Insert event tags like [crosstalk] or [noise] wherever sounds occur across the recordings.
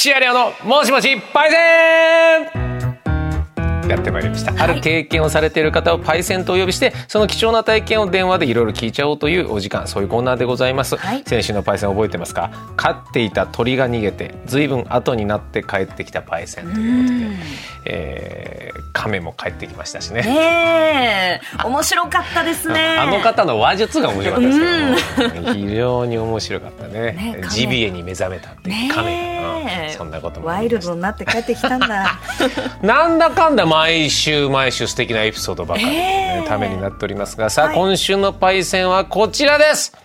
シアレオのもしもしパイセンやってまいりました、ある経験をされている方をパイセンとお呼びしてその貴重な体験を電話でいろいろ聞いちゃおうというお時間そういうコーナーでございます、はい。先週のパイセン覚えてますか？飼っていた鳥が逃げて随分後になって帰ってきたパイセンということで、えー、亀も帰ってきましたしね。ねえ。面白かったですね。あの方の話術が面白かったですけども、非常に面白かったね。ね亀。ジビエに目覚めたって亀、ねえ。うん。そんなこともワイルドになって帰ってきたんだ。[laughs] なんだかんだ毎週毎週素敵なエピソードばかりで、ねええためになっておりますが。さあ、はい。今週のパイセンはこちらです。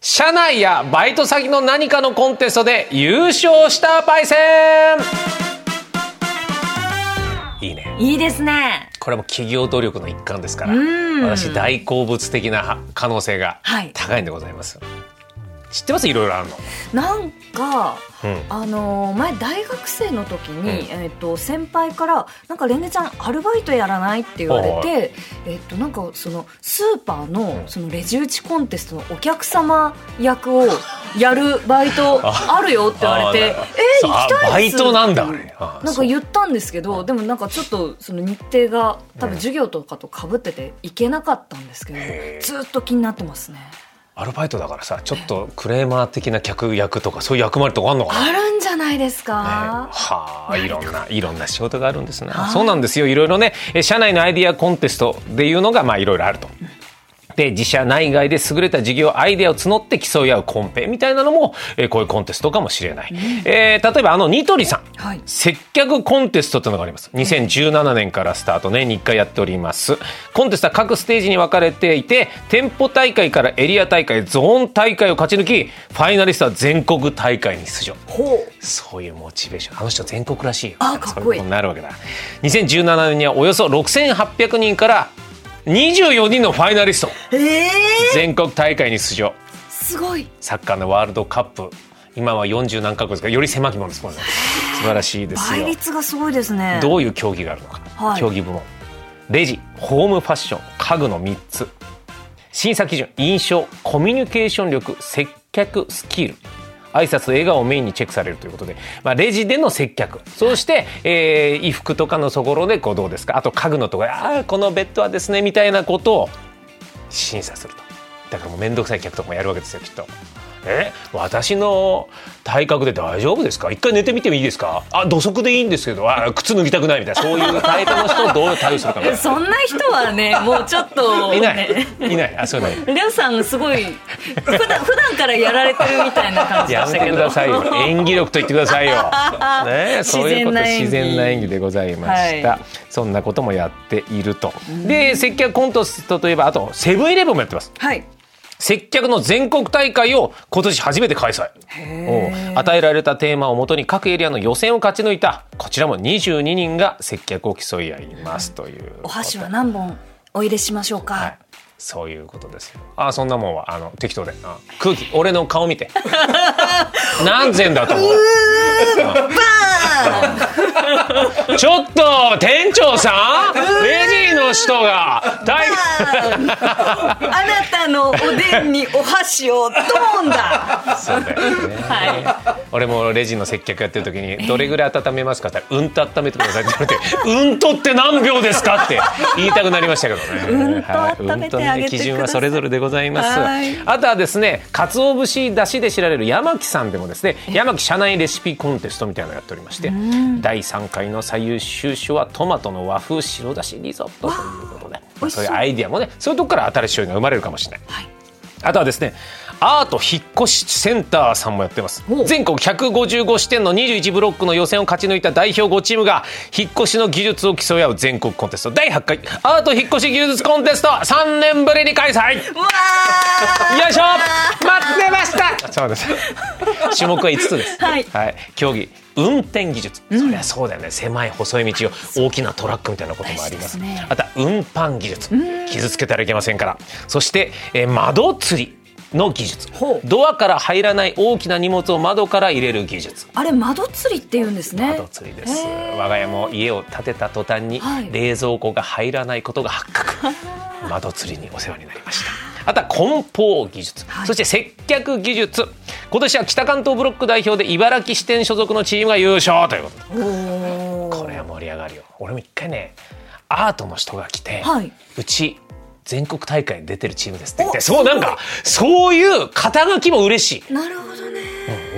社内やバイト先の何かのコンテストで優勝したパイセン。いいね。いいですね。これも企業努力の一環ですからうん。私大好物的な可能性がはい。高いんでございます、知ってます？いろいろあるの、なんかうん。あのー前大学生の時に、えっと先輩から「なんかレンゲちゃんアルバイトやらない?」って言われはて、えっとなんかそのスーパーのそのレジ打ちコンテストのお客様役を [laughs] やるバイトあるよって言われてあ「えー、行きたいです」あバイトなんだ。なんか言ったんですけどでもなんかちょっとその日程が多分授業とかとかぶってて行けなかったんですけどずっと気になってますね。アルバイトだからさちょっとクレーマー的な客役とかそういう役割とかあるのかな？あるんじゃないですか、はあ、いろんな、いろんな仕事があるんですね。そうなんですよ。いろいろね、え社内のアイディアコンテストでいうのが、まあ、いろいろあると。で、自社内外で優れた事業アイデアを募って競い合うコンペみたいなのも、えーこういうコンテストかもしれない。えー例えばあのニトリさん、はい接客コンテストというのがあります。2017年からスタートね、2回やっております。コンテストは各ステージに分かれていて、店舗大会からエリア大会、ゾーン大会を勝ち抜き、ファイナリストは全国大会に出場。ほうそういうモチベーションあの人全国らしいよあかっこいいそういうことになるわけだ2017年にはおよそ6800人から24人のファイナリスト。ええ全国大会に出場。すごい。サッカーのワールドカップ。今は40何カ国ですからより狭きものですもんね。素晴らしいです倍よ率がすごいですね。どういう競技があるのか、はい。競技部門。レジホームファッション家具の3つ。審査基準印象コミュニケーション力接客スキル挨拶笑顔をメインにチェックされるということで、まあ、レジでの接客。そして、えー衣服とかのところでこうどうですか？あと家具のところ。ああこのベッドはですねみたいなことを審査すると。だからもう面倒くさい客とかもやるわけですよきっと。え私の体格で大丈夫ですか？一回寝てみてもいいですか？あ土足でいいんですけどあ靴脱ぎたくないみたいなそういうタイプの人をどう対応するか [laughs] そんな人はねもうちょっと、ね、いない。いない。あそういうのりょうさんすごい普段普段からやられてるみたいな感じでしたけど。てくださいよ。演技力と言ってくださいよ、[laughs] ね、そういうこと自自然な演技でございました、はい。そんなこともやっていると。で接客コンテストといえばあとセブンイレブンもやってます。はい接客の全国大会を今年初めて開催。与えられたテーマをもとに各エリアの予選を勝ち抜いたこちらも22人が接客を競い合いますという。お箸は何本お入れしましょうか、はい。そういうことですよ。あそんなもんはあの適当で。あ空気俺の顔見て。[laughs] 何千だと思う [laughs] ちょっと店長さん？レジの人が大あなたのおでんにお箸をドーンだ。そうだよね、俺もレジの接客やってる時に「どれぐらい温めますか?」って言ったら「うんと温めてください」って言われて「うんとって何秒ですか?」って言いたくなりましたけどね。うんとはい温めてあげてください。うんとね基準はそれぞれでございます。はい。あとはですね鰹節だしで知られる山木さんでもですね山木社内レシピコンテストみたいなのやっておりまして第3回の最優秀賞はトマトの和風白だしリゾットということで。美味しそう。そういうアイディアもねそういうとこから新しい商品が生まれるかもしれない。はい。あとはですねアート引っ越しセンターさんもやってます。お全国155支店の21ブロックの予選を勝ち抜いた代表5チームが引っ越しの技術を競い合う全国コンテスト。第8回アート引っ越し技術コンテスト3年ぶりに開催。ようわー。いしょ。待ってました。そうです。種目は5つです。はい。競技運転技術、そりゃそうだよね。狭い細い道を大きなトラックみたいなこともあります。ね。あとは運搬技術。傷つけたらいけませんから。そして、えー窓釣りの技術。ドアから入らない大きな荷物を窓から入れる技術。あれ窓釣りって言うんですね。窓釣りです。我が家も家を建てた途端にはい。冷蔵庫が入らないことが発覚。[laughs] 窓釣りにお世話になりました。あとは梱包技術、はい。そして接客技術。今年は北関東ブロック代表で茨城支店所属のチームが優勝ということこれは盛り上がるよ。俺も一回ねアートの人が来て、はい。うち全国大会に出てるチームですって言ってそうなんかそういう肩書きも嬉しい。なるほどね。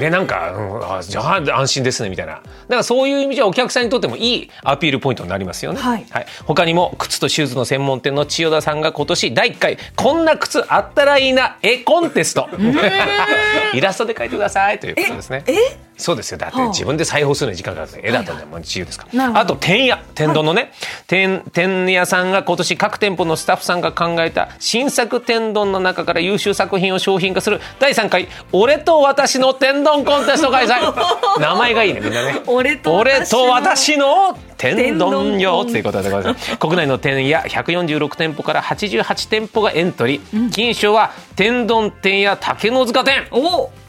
でなんか、うん、あじゃあ安心ですねみたいな。だからそういう意味じゃお客さんにとってもいいアピールポイントになりますよね、はい。他にも靴とシューズの専門店の千代田さんが今年第1回こんな靴あったらいいな絵コンテスト。[laughs] イラストで描いてくださいということですね。え？そうですよ。だってはあ。自分で裁縫するのに時間かかる絵だとでも自由ですかなるほど。らあと天屋天丼のね、天天屋さんが今年各店舗のスタッフさんが考えた新作天丼の中から優秀作品を商品化する。第3回「俺と私の天丼コンテスト」開催。[laughs] 名前がいいねみんなね。俺と俺私のと私の天丼よということでございます。国内の店屋146店舗から88店舗がエントリー、金賞は天丼店屋竹の塚店。お！えー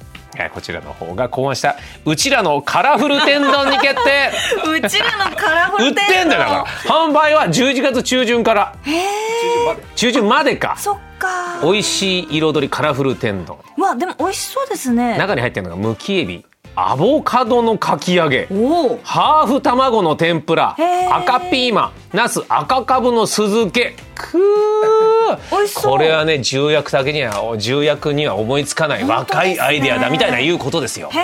こちらの方が考案したうちらのカラフル天丼に決定。[laughs] うちらのカラフ売っルテてんだよだから。販売は11月中旬から。中旬まで。か。そっか。美味しい彩りカラフル天丼。まあでも美味しそうですね。中に入ってるのがむきエビアボカドのかき揚げ。ハーフ卵の天ぷら。赤ピーマン。ナス赤かぶの酢漬け。くー。これはね重役だけには重役には思いつかない若いアイデアだみたいないうことですよ。へ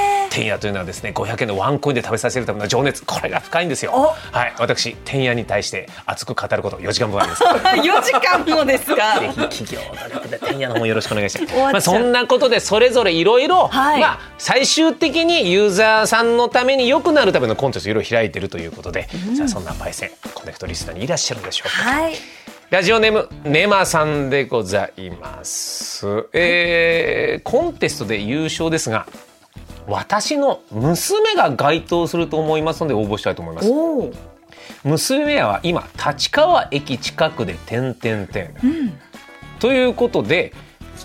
え天屋というのはですね500円のワンコインで食べさせるための情熱これが深いんですよ。お。はい。私天屋に対して熱く語ること4時間分あります。[laughs] 4時間もですか？[laughs] ぜひ企業努力で天屋の方もよろしくお願いします。まあ、そんなことでそれぞれいろいろはい。まあ最終的にユーザーさんのために良くなるためのコンテンツをいろいろ開いてるということで、じゃあそんなパイセンコネクトリスナーにいらっしゃるんでしょうかはい。ラジオネームネマさんでございます、えーコンテストで優勝ですが私の娘が該当すると思いますので応募したいと思います。娘は今立川駅近くで点々点うん。ということで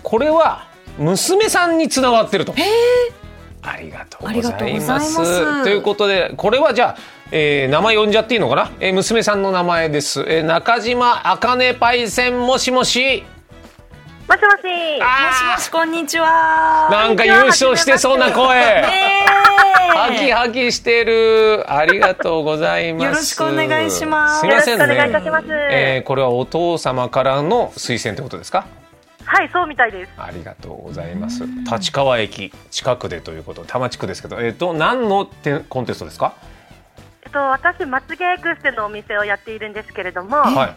これは娘さんにつながってると。ありがとうございます。ということでこれはじゃあ、えー名前呼んじゃっていいのかな、えー娘さんの名前です、えー中島あかねパイセンもしもしもしもし。もしもしこんにちは。なんか優勝してそうな声。えハキハキしてる。ありがとうございます。よろしくお願いします。すいませんよろしくお願いいたねします。えーこれはお父様からの推薦ってことですか？はい、そうみたいです。ありがとうございます。立川駅近くでということ。多摩地区ですけど。えっ、と何のてコンテストですか？えっと、私、まつげエクステのお店をやっているんですけれども、はい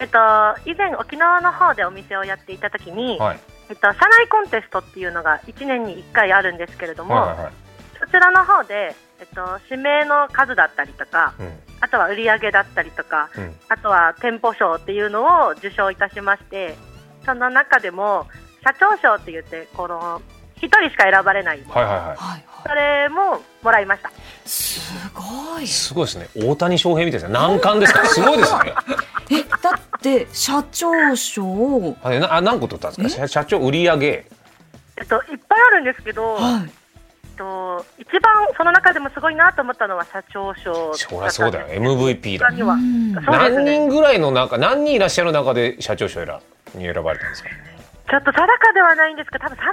えっと、以前沖縄の方でお店をやっていたときに、はい。えっと、社内コンテストっていうのが1年に1回あるんですけれども、はいはいはい。そちらの方で、えっと、指名の数だったりとか、うん。あとは売り上げだったりとか、うん。あとは店舗賞っていうのを受賞いたしまして、その中でも社長賞って言って、この1人しか選ばれない、はいはいははいはそれももらいました。いすごい。いすごいですね。大谷翔平みたいですね。難関ですか？らすごいですね。えだって社長賞あれなあ何個取ったんですか？社社長売り上げ。えっと、いっぱいあるんですけど、はい。えっと、一番その中でもすごいなと思ったのは社長賞そりゃそうだよ。MVP だ。他には。うん。そうです何ね人ぐらいの中何人いらっしゃる中で社長賞選に選ばれたんですか？ちょっと定かではないんですけど多分300人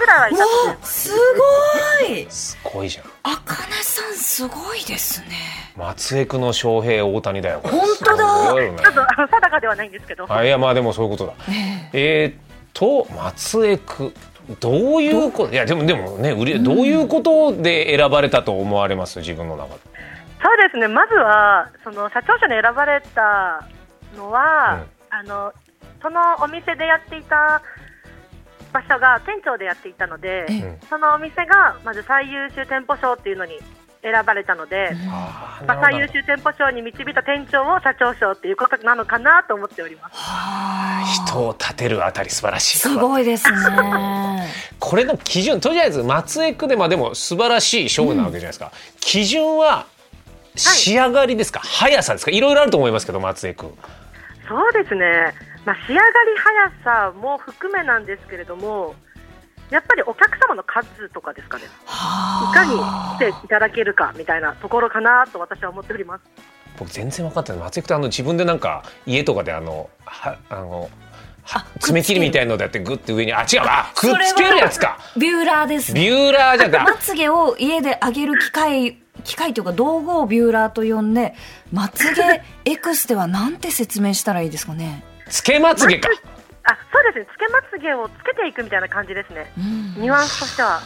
ぐらいはいたわってすごい。すごいじゃん。あかねさんすごいですね。松江区の翔平大谷だよ本当だ。ね。ちょっとあの定かではないんですけど、あいやまあでもそういうことだ。ええ。ーっと松江区どういうこといやでもでもね売りどういうことで選ばれたと思われます？自分の中で。そうですね。まずはその社長賞に選ばれたのは、あのそのお店でやっていた場所が店長でやっていたので、そのお店がまず最優秀店舗賞っていうのに選ばれたので、まあ、最優秀店舗賞に導いた店長を社長賞っていうことなのかなと思っております。はあ。人を立てるあたり素晴らしい。すごいですね。[laughs] これの基準とりあえず松江区でまあでも素晴らしい勝負なわけじゃないですか、基準は仕上がりですか、速さですか？いろいろあると思いますけど松江区。そうですね、まあ、仕上がり速さも含めなんですけれども、やっぱりお客様の数とかですかね、いかに来ていただけるかみたいなところかなと私は思っております。僕全然分かってない。松江区ってあの自分でなんか家とかであのはあのは爪切りみたいのでやってグッて上にあ違うあくっつけるやつか。ビューラーですビューラーじゃなまつげを家で上げる機械機械というか道具をビューラーと呼んでまつげエクステはなんて説明したらいいですかねつけまつげか。あそうですね。つけまつげをつけていくみたいな感じですね、うん。ニュアンスとしては。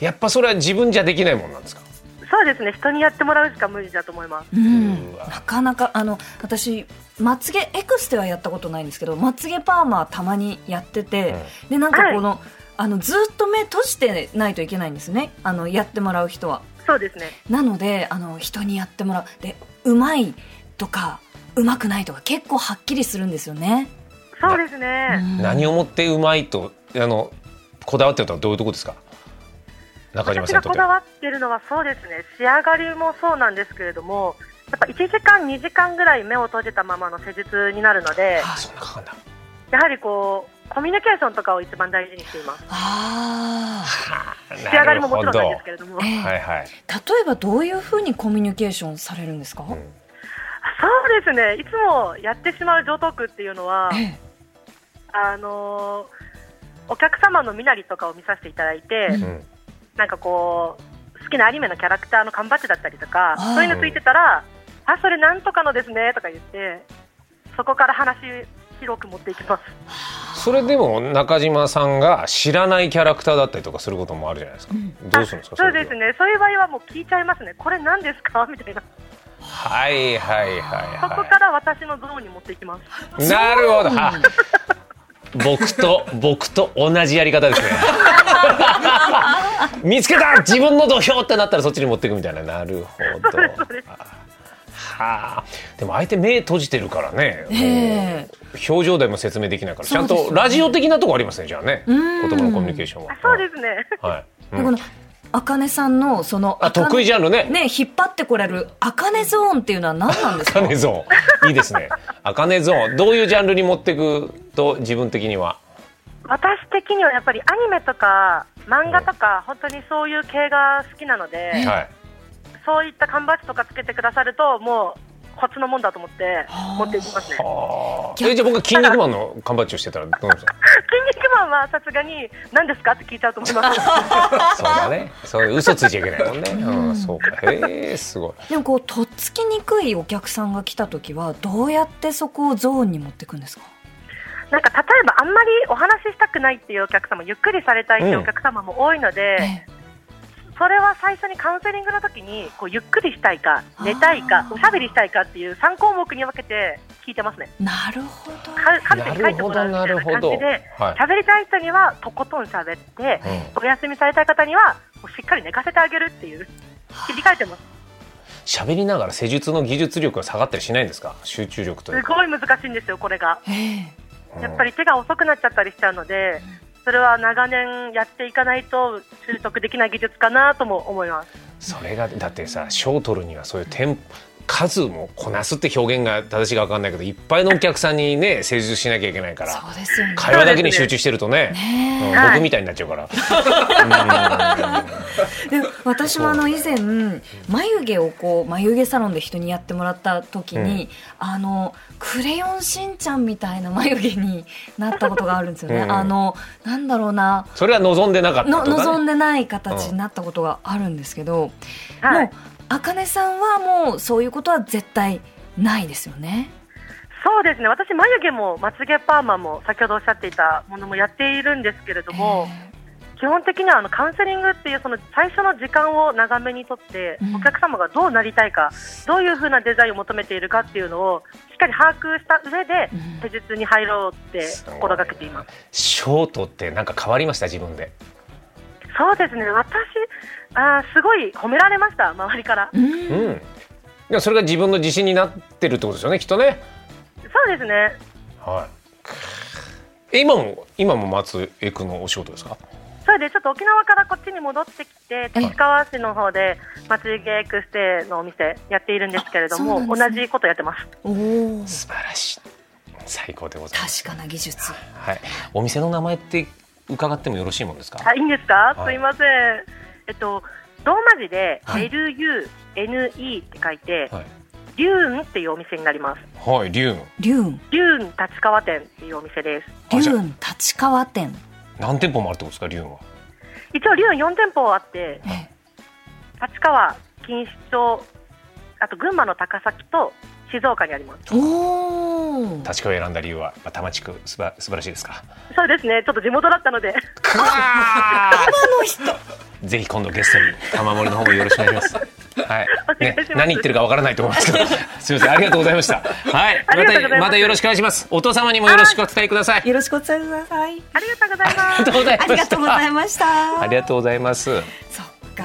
やっぱそれは自分じゃできないもんなんですか？そうですね。人にやってもらうしか無理だと思います。うん。なかなかあの私まつげエクステはやったことないんですけどまつげパーマはたまにやってて、でなんかこの,、あのずっと目閉じてないといけないんですね。あのやってもらう人は。そうですね。なのであの人にやってもらう。でうまいとかうまくないとか結構はっきりするんですよね、そうですね、うん。何をもってうまいとあのこだわってるとはどういうとこですか？中島私さんにとっては。がこだわっているのはそうですね。仕上がりもそうなんですけれどもやっぱ1時間2時間ぐらい目を閉じたままの施術になるのであそんなかかんだ。やはりこうコミュニケーションとかを一番大事にしています。あ仕上がりももちろんなんですけれども。あ、ええ。はいはい、例えばどういうふうにコミュニケーションされるんですか、うんそうですね。いつもやってしまう上等句っていうのはええ。あのーお客様の身なりとかを見させていただいて、うん。うんなんかこう好きなアニメのキャラクターの缶バッジだったりとかそういうのついてたらあそれなんとかのですねとか言ってそこから話広く持っていきます。それでも中島さんが知らないキャラクターだったりとかすることもあるじゃないですか、うん。どうするんですかそうですねね。そういう場合はもう聞いちゃいますね。これ何ですか？みたいなはいはいはいそこはから私のゾーンに持っていきます。いなるほど。僕と僕と同じやり方ですね。[laughs] 見つけた！自分の土俵ってなったらそっちに持っていくみたいな。なるほど。はあ。でも相手目閉じてるからね、え。え表情でも説明できないから。ちゃんとラジオ的なとこありますねじゃあね。うん。言葉のコミュニケーションは。あそうですね。はい、うん。でこのあかねさんのそのあ得意ジャンルね。ね引っ張ってこれるあかねゾーンっていうのは何なんですか？ゾーン。いいですね。あかねゾーン。どういうジャンルに持っていくと自分的には？私的にはやっぱりアニメとか漫画とか本当にそういう系が好きなのではい。そういった缶バッジとかつけてくださるともうこっちのもんだと思って持っていきますね。はあ。えじゃあ僕が筋肉マンの缶バッジをしてたらどうですか？[laughs] 筋肉マンはさすがに何ですかって聞いちゃうと思います。[laughs] そうだね。そういう嘘ついちゃいけないもんね。うん。そうか。へえすごい。でもこうとっつきにくいお客さんが来た時はどうやってそこをゾーンに持っていくんですか？なんか例えばあんまりお話ししたくないっていうお客様ゆっくりされたいっていうお客様も多いので、ええそれは最初にカウンセリングの時にこうゆっくりしたいか寝たいかおしゃべりしたいかっていう3項目に分けて聞いてますね。なるほど。カルカルテに書いてもらうみたいな感じではい。喋りたい人にはとことん喋ってうん。お休みされたい方にはしっかり寝かせてあげるっていう切り替えてます。喋りながら施術の技術力が下がったりしないんですか？集中力というか。すごい難しいんですよこれが。やっぱり手が遅くなっちゃったりしちゃうのでそれは長年やっていかないと習得できない技術かなとも思います。それがだってさ賞を取るにはそういうテン数もこなすって表現が正しいか分かんないけどいっぱいのお客さんにね施術しなきゃいけないからそうですよね。会話だけに集中してるとね。ねえ。うんはい。僕みたいになっちゃうから、[laughs] で私もあの以前眉毛をこう眉毛サロンで人にやってもらった時に、あのクレヨンしんちゃんみたいな眉毛になったことがあるんですよね。うん。あのなんだろうな。それは望んでなかったね、望んでない形になったことがあるんですけど、はい。もうあかねさんはもうそういうことは絶対ないですよね。そうですね。私、眉毛もまつげパーマも先ほどおっしゃっていたものもやっているんですけれども、基本的にはあのカウンセリングっていうその最初の時間を長めにとって、うん。お客様がどうなりたいかどういうふうなデザインを求めているかっていうのをしっかり把握した上でうん。施術に入ろうって心がけています。ショートってなんか変わりました？自分でそうですね。私あーすごい褒められました。周りから。うん。うん。でもそれが自分の自信になってるってことですよねきっとね。そうですね。はい。え今も今も松江区のお仕事ですか？それでちょっと沖縄からこっちに戻ってきて立川市の方でまつげエクステのお店やっているんですけれども、ね。同じことやってます。おお素晴らしい。最高でございます。確かな技術。はい。お店の名前って伺ってもよろしいもんですか？あいいんですか、はい。すいません。えっとローマ字ではい。LUNE って書いて、はい。リューンっていうお店になります。はい龍雲リューン。リューン立川店っていうお店です。リューン立川店。何店舗もあるってことですか龍雲は？一応リューン4店舗あって、え。立川、錦糸町、あと群馬の高崎と静岡にあります。おお立川を選んだ理由はやっぱ多摩地区すば素晴らしいですか？そうですね、ちょっと地元だったので、くわの人。ーぜひ今度ゲストに玉森の方もよろしくお願いします。[laughs] はい、ね何言ってるかわからないと思いますけど。[laughs] すみませんありがとうございました。はい。ありがとうございまたまたよろしくお願いします。お父様にもよろしくお伝えください。よろしくお伝えください。ありがとうございます。ありがとうございましたありがとうございました。ありがとうございます。そっか。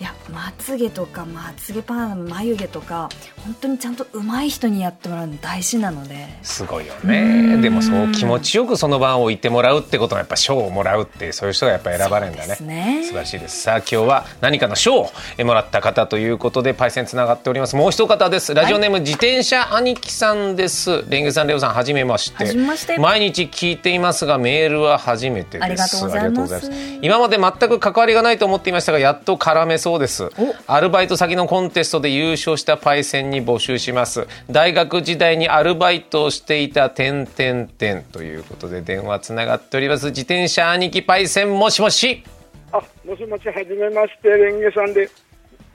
いやまつげとかまつげパーマ眉毛とか本当にちゃんと上手い人にやってもらうの大事なので。すごいようん。ねでもそう気持ちよくその場を置いてもらうってことはやっぱ賞をもらうってそういう人がやっぱ選ばれるんだね。ね。素晴らしいです。さあ今日は何かの賞をもらった方ということでパイセンつながっております。もう一方です。ラジオネーム、自転車兄貴さんです。レンゲさんレオさんはじめまして。はじめまして。毎日聞いていますがメールは初めてです。ありがとうございます。ありがとうございます。今まで全く関わりがないと思っていましたがやっと絡めそうです。アルバイト先のコンテストで優勝したパイセンに募集します。大学時代にアルバイトをしていた点点点ということで電話つながっております。自転車兄貴パイセンもしもし。あ、もしもし、はじめまして、レンゲさんで、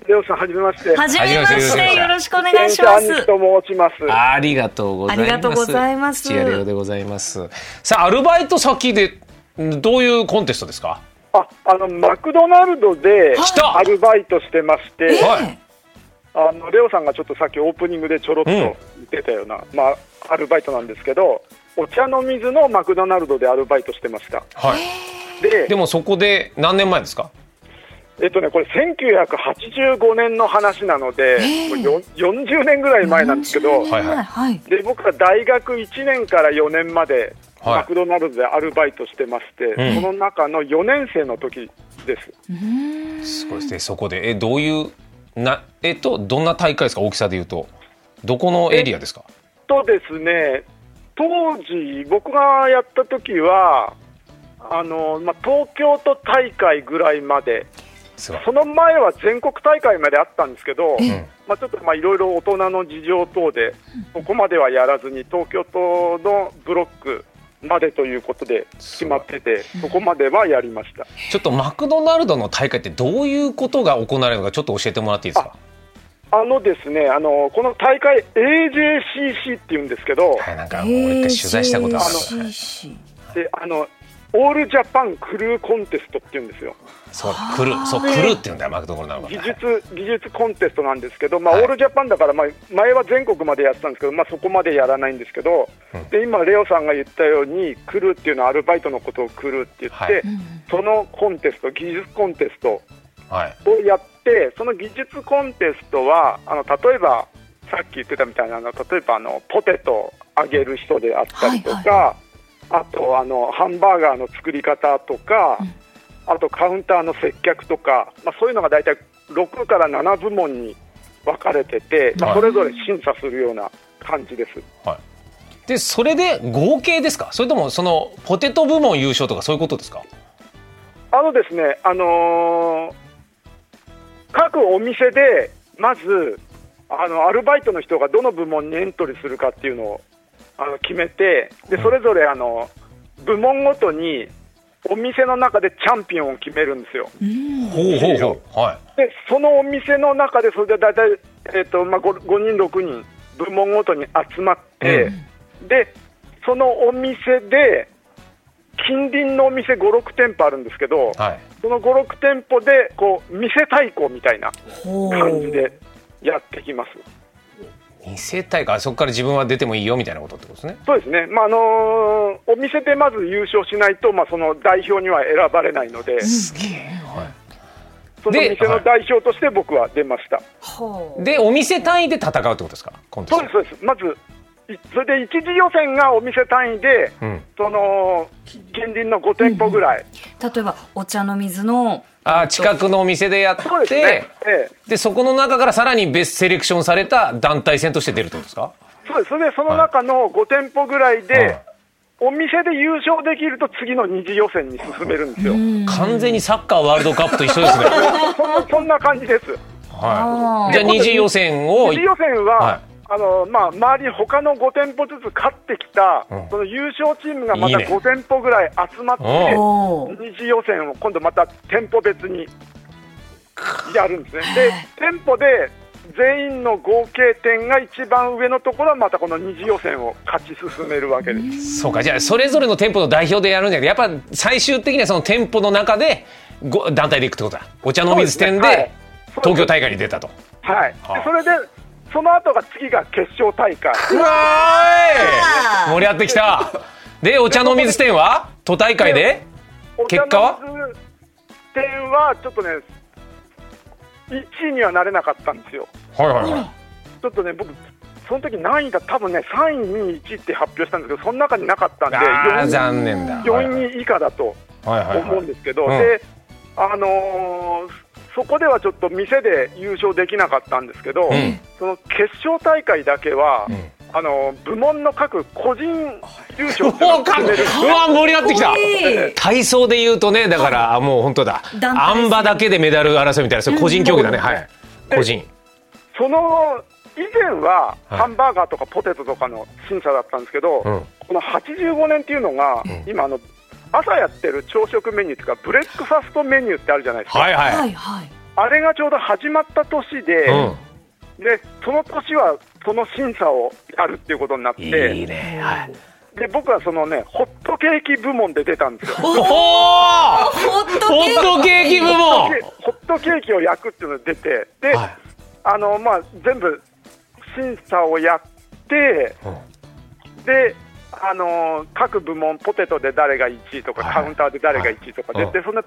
レオさん、はじめまして。はじめまししててよろしくお願いし先ます。生兄貴と申します。ありがとうございます。ありがとうございます。でございます。さあアルバイト先でんどういうコンテストですか？あ、あの、マクドナルドでアルバイトしてまして、はいあの、レオさんがちょっとさっきオープニングでちょろっとうん言ってたような、まあ、アルバイトなんですけど、お茶の水のマクドナルドでアルバイトしてました。はい。で、でもそこで何年前ですか？えっとね、これ1985年の話なので、ええもうよ40年ぐらい前なんですけど、40年はいはい。前はい。で僕は大学1年から4年まではい。マクドナルドでアルバイトしてまして、うん。その中の4年生の時です。うーん。すごいですね。そこでえどういうなえっとどんな大会ですか？大きさで言うと。どこのエリアですか？とですね、当時、僕がやった時は、あのまあ、東京都大会ぐらいまで、その前は全国大会まであったんですけど、うんまあ、ちょっとまあいろいろ大人の事情等で、そこまではやらずに、東京都のブロックまでということで決まってて、そこまではやりました。ちょっとマクドナルドの大会ってどういうことが行われるのかちょっと教えてもらっていいですか？あのですね、あのこの大会 AJCC っていうんですけど、はいなんかもう一回取材したことある AJCC であのオールジャパンクルーコンテストっていうんですよ。そう来るそう来るって言うんだよマクドナルド技が術技術コンテストなんですけど、まあはい。オールジャパンだから、まあ、前は全国までやってたんですけど、まあ、そこまでやらないんですけど、うん。で今、レオさんが言ったように、来るっていうのはアルバイトのことを来るって言って、はい。うんそのコンテスト、技術コンテストはい。をやって、その技術コンテストは、あの例えば、さっき言ってたみたいな、あの例えばあのポテトを揚げる人であったりとか、はいはあとあのハンバーガーの作り方とか、うんあとカウンターの接客とか、まあ、そういうのが大体6から7部門に分かれてて、まあ、はいそれぞれ審査するような感じです。でそれで合計ですか？それともそのポテト部門優勝とかそういうことですか？あのですね、あのー各お店でまずあのアルバイトの人がどの部門にエントリーするかっていうのをあの決めてでそれぞれあの部門ごとにお店の中でチャンピオンを決めるんですよ。うんほうほうほう。はい。でそのお店の中でそれで大体、えっとまあ、5, 人、6人部門ごとに集まって、でそのお店で近隣のお店5、6店舗あるんですけど、はい。その5、6店舗でこう店対抗みたいな感じでやってきます。二世帯かそこから自分は出てもいいよみたいなことってことですね。そうですね、まああのーお店でまず優勝しないと、まあ、その代表には選ばれないので、すげえ、はその店の代表として僕は出ました。でお店単位で戦うってことですか？そうです、そうです、まず、いそれで一次予選がお店単位で、うん。その近隣の5店舗ぐらい、例えばお茶の水のあー近くのお店でやってそうですね、ええ、でそこの中からさらに別セレクションされた団体戦として出るってことですか？そうです、それでその中の5店舗ぐらいで、はい。お店で優勝できると次の二次予選に進めるんですよ。完全にサッカーワールドカップと一緒ですね。そんなそんな感じです。はい、じゃあ二次予選を二次予選は、はいあのまあ、周り、他の5店舗ずつ勝ってきた、うん。その優勝チームがまたいいね。5店舗ぐらい集まって、おー二次予選を今度また店舗別にやるんですね。で、店舗で全員の合計点が一番上のところはまたこの二次予選を勝ち進めるわけです。そうかじゃあそれぞれの店舗の代表でやるんじゃなくてやっぱ最終的にはその店舗の中でご団体で行くってことだ。お茶の水店で東京大会に出たと。はい、それでその後が次が決勝大会。うわーい。盛り上がってきた。でお茶の水店は？都大会で？結果はお茶の水店はちょっとね、1位にはなれなかったんですよ。はいはいはい。ちょっとね、僕、その時何位だ、多分ね、3位、2位、1位って発表したんですけど、その中になかったんで、あー4残念だ。4位以下だと思うんですけど、うん。で、あのーそこではちょっと店で優勝できなかったんですけど、うん。その決勝大会だけは、ん。あのー部門の各個人優勝ってる。うわ盛り上がってきた。体操で言うとねだからもう本当だ。あん馬だけでメダル争いみたいなそれ個人競技だね。はい。個人。その以前ははい。ハンバーガーとかポテトとかの審査だったんですけど、うん。この85年っていうのが、今あの、朝やってる朝食メニューというか、ブレックファストメニューってあるじゃないですか、はいははいいはい。あれがちょうど始まった年で、うん。でその年はその審査をやるっていうことになって、いいね。はい。で僕はそのね、ホットケーキ部門で出たんですよ。おおホットケーキ。部門ホットケーキを焼くっていうので出て、で、はい。あのまあ、全部審査をやって、で、あのー各部門、ポテトで誰が1位とか、はい。カウンターで誰が1位とかで、うんでその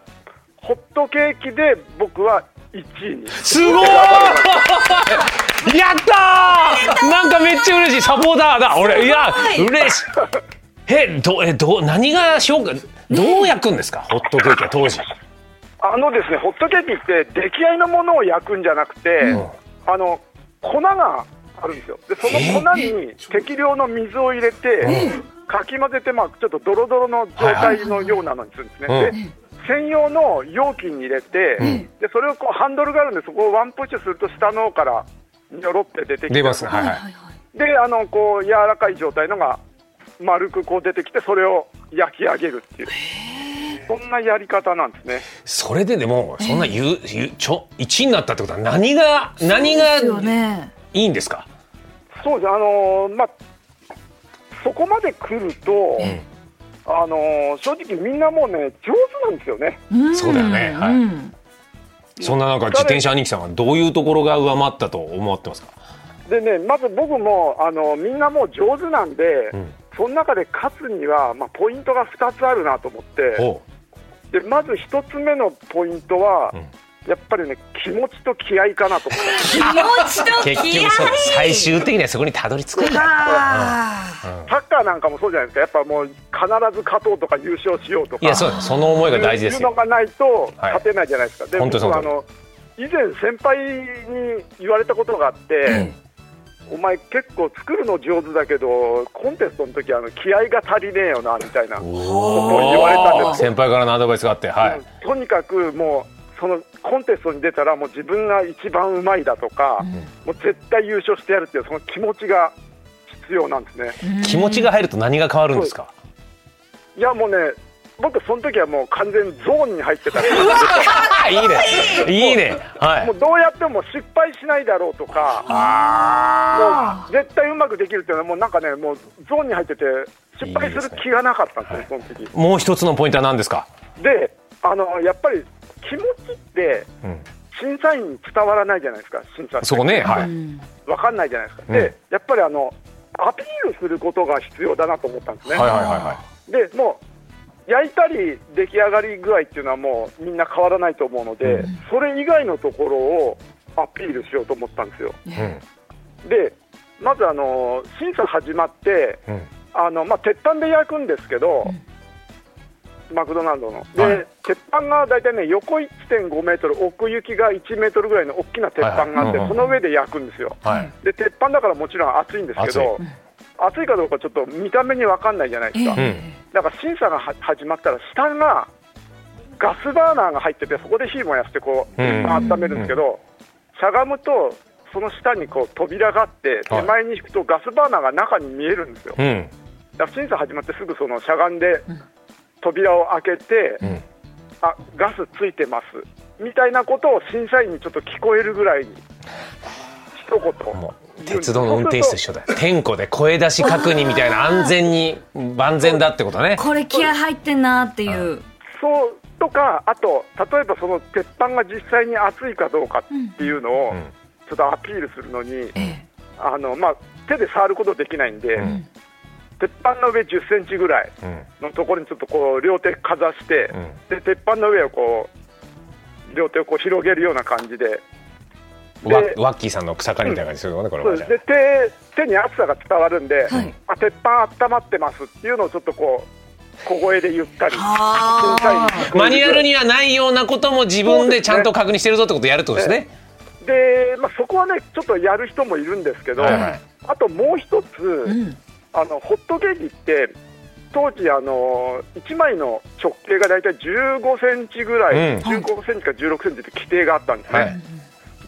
ホットケーキで僕は1位に。すごい！やったー！なんかめっちゃ嬉しい。サポーターだ。俺いや嬉しい。えどえど何が評価？どう焼くんですか？ホットケーキは当時。あのですね、ホットケーキって出来合いのものを焼くんじゃなくて、ん。あの粉があるんですよ。で、その粉に適量の水を入れて、かき混ぜて、まあ、ちょっとドロドロの状態のようなのにするんですね。はいはい。で専用の容器に入れて、でそれをこうハンドルがあるんで、そこをワンプッシュすると、下の方からにょろって出てきて、出ますね。はいであのこう柔らかい状態のが丸くこう出てきて、それを焼き上げるっていう、そんなやり方なんですね。それででもそんな言う言うちょ1位になったってことは何が何がですよねいいんですか？そうです。あのーまあ、そこまで来ると、あのー正直みんなもうね、上手なんですよね。ん。そうだよね。はい。うん。そんななんか自転車兄貴さんはどういうところが上回ったと思ってますか？でね、まず僕も、あのみんなもう上手なんで、ん。その中で勝つには、まあ、ポイントが2つあるなと思って、おでまず1つ目のポイントは、んやっぱりね、気持ちと気合かなと思って。気持ちと結気合最終的にはそこにたどり着く。ん。だよあサッカーなんかもそうじゃないですか、やっぱもう必ず勝とうとか優勝しようとか。いやそうその思いが大事ですよ。いうのがないと勝てないじゃないですか。で本当あの以前先輩に言われたことがあって、お前結構作るの上手だけどコンテストの時あの気合が足りねえよなみたいなことを言われたんですよ。先輩からのアドバイスがあってはい。とにかくもうそのコンテストに出たらもう自分が一番うまいだとか、もう絶対優勝してやるっていうその気持ちが必要なんですね。気持ちが入ると何が変わるんですか？いやもうね僕その時はもう完全にゾーンに入ってた。[laughs] いいね。いいね。はい。もうどうやっても失敗しないだろうとか、もう絶対うまくできるっていうのは、もうなんかね、もうゾーンに入ってて、失敗する気がなかったんですね、その時。もう一つのポイントは何ですか？であのやっぱり気持ちってうん、審査員に伝わらないじゃないですか、審査そうねはい、分かんないじゃないですか、うん。でやっぱりあのアピールすることが必要だなと思ったんですね。はいはいはいはでもう焼いたり出来上がり具合っていうのはもうみんな変わらないと思うので、それ以外のところをアピールしようと思ったんですよ。い、うん。でまずあの審査始まってうん。あの、まあ、鉄板で焼くんですけど、マクドナルドの。で、はい。鉄板が大体ね横1.5メートル奥行きが1メートルぐらいの大きな鉄板があって、その上で焼くんですよ。はい。で鉄板だからもちろん熱いんですけど熱い。かどうかちょっと見た目に分かんないじゃないですか、うん。だから審査がは始まったら下がガスバーナーが入っててそこで火燃やしてこう、うん。温めるんですけど、しゃがむとその下にこう扉があってはい。手前に引くとガスバーナーが中に見えるんですよ、うん。だから審査始まってすぐそのしゃがんで扉を開けて、うん。あガスついてます。みたいなことを審査員にちょっと聞こえるぐらいに一言。もう鉄道の運転手と一緒だ。よ。点呼で声出し確認みたいな安全に万全だってことね。これ気合入ってんなっていう。そうとか、あと例えばその鉄板が実際に熱いかどうかっていうのをうん。ちょっとアピールするのに、ええ。あのまあ、手で触ることできないんで、うん鉄板の上10センチぐらいうん。のところにちょっとこう両手かざして、うん。で鉄板の上をこう両手をこう広げるような感じで。でワワッキーさんの草刈りみたいな感じするのねこれはじゃそうです。で手手に熱さが伝わるんで、はい。あ鉄板温まってますっていうのをちょっとこう小声で言ったり、マニュアルにはないようなことも自分でちゃんと確認してるぞってことをやるってことですね。で、まあ、そこはね、ちょっとやる人もいるんですけど、はいはい。あともう一つ、うん。あのホットケーキって、当時あの、1枚の直径が大体15センチぐらい、うん。15センチか16センチって規定があったんですね。はい。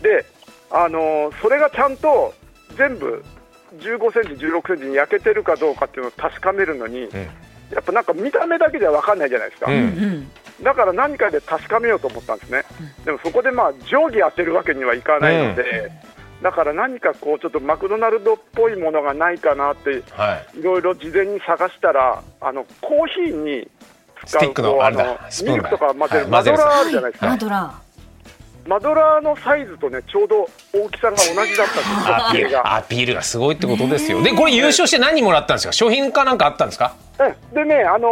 であのそれがちゃんと全部15センチ、16センチに焼けてるかどうかっていうのを確かめるのに、ん。やっぱなんか見た目だけじゃ分かんないじゃないですか、うん。うん。だから何かで確かめようと思ったんですね、でもそこでまあ定規当てるわけにはいかないので、だから何かこうちょっとマクドナルドっぽいものがないかなって、はい。いろいろ事前に探したら、あのコーヒーに使うスティックのこうあのスプーンだミルクとか混ぜるマドラーあるじゃないですか、マドラマドラーのサイズとね、ちょうど大きさが同じだったんですよ、アピールアピールが。すごいってことですよ。でこれ優勝して何もらったんですか？商品かなんかあったんですか？えでね、あの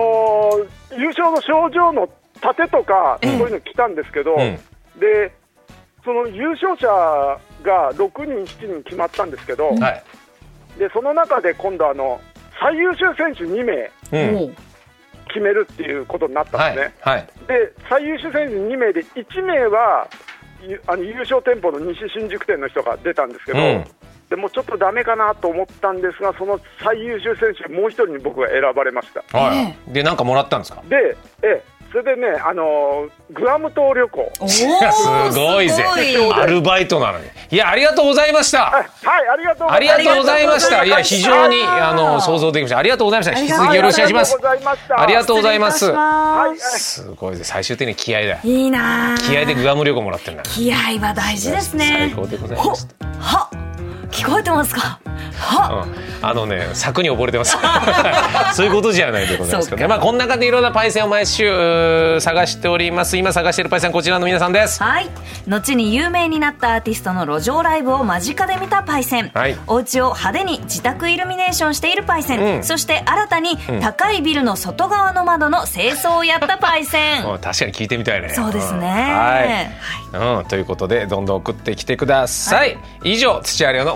ー優勝の賞状の盾とか、そういうの来たんですけど、うん。でその優勝者が6人、7人決まったんですけど、はい。でその中で今度あの、最優秀選手2名。決めるっていうことになったはいんですね、はい。で最優秀選手2名で1名はゆあの優勝店舗の西新宿店の人が出たんですけど、うん。でもちょっとダメかなと思ったんですが、その最優秀選手、もう一人に僕が選ばれました。はい。でなんかもらったんですか？で、えそれでね、あのーグアム島旅行、おお。すごいぜ。すごいアルバイトなのに。いやありがとうございました。はい、はいありがとうござありいます。がとうございました。いや非常にあの想像できました。ありがとうございました。引き続きよろしくお願いします。はありがとうございます。す。すごいぜ。最終的に気合だよ。いいなあ気合でグアム旅行もらってるんだ気合は大事ですね。最高でございました。は聞こえてますか？はうん。あのね柵に溺れてます。[laughs] そういうことじゃないでございますけどね。まあこんな感じでいろんなパイセンを毎週探しております。今探しているパイセンこちらの皆さんです。はい。後に有名になったアーティストの路上ライブを間近で見たパイセン、はい。お家を派手に自宅イルミネーションしているパイセン、うん。そして新たに高いビルの外側の窓の清掃をやったパイセン。うん。確かに聞いてみたいね。そうですね、うん。はい、うん、ということでどんどん送ってきてください、以上土屋亮の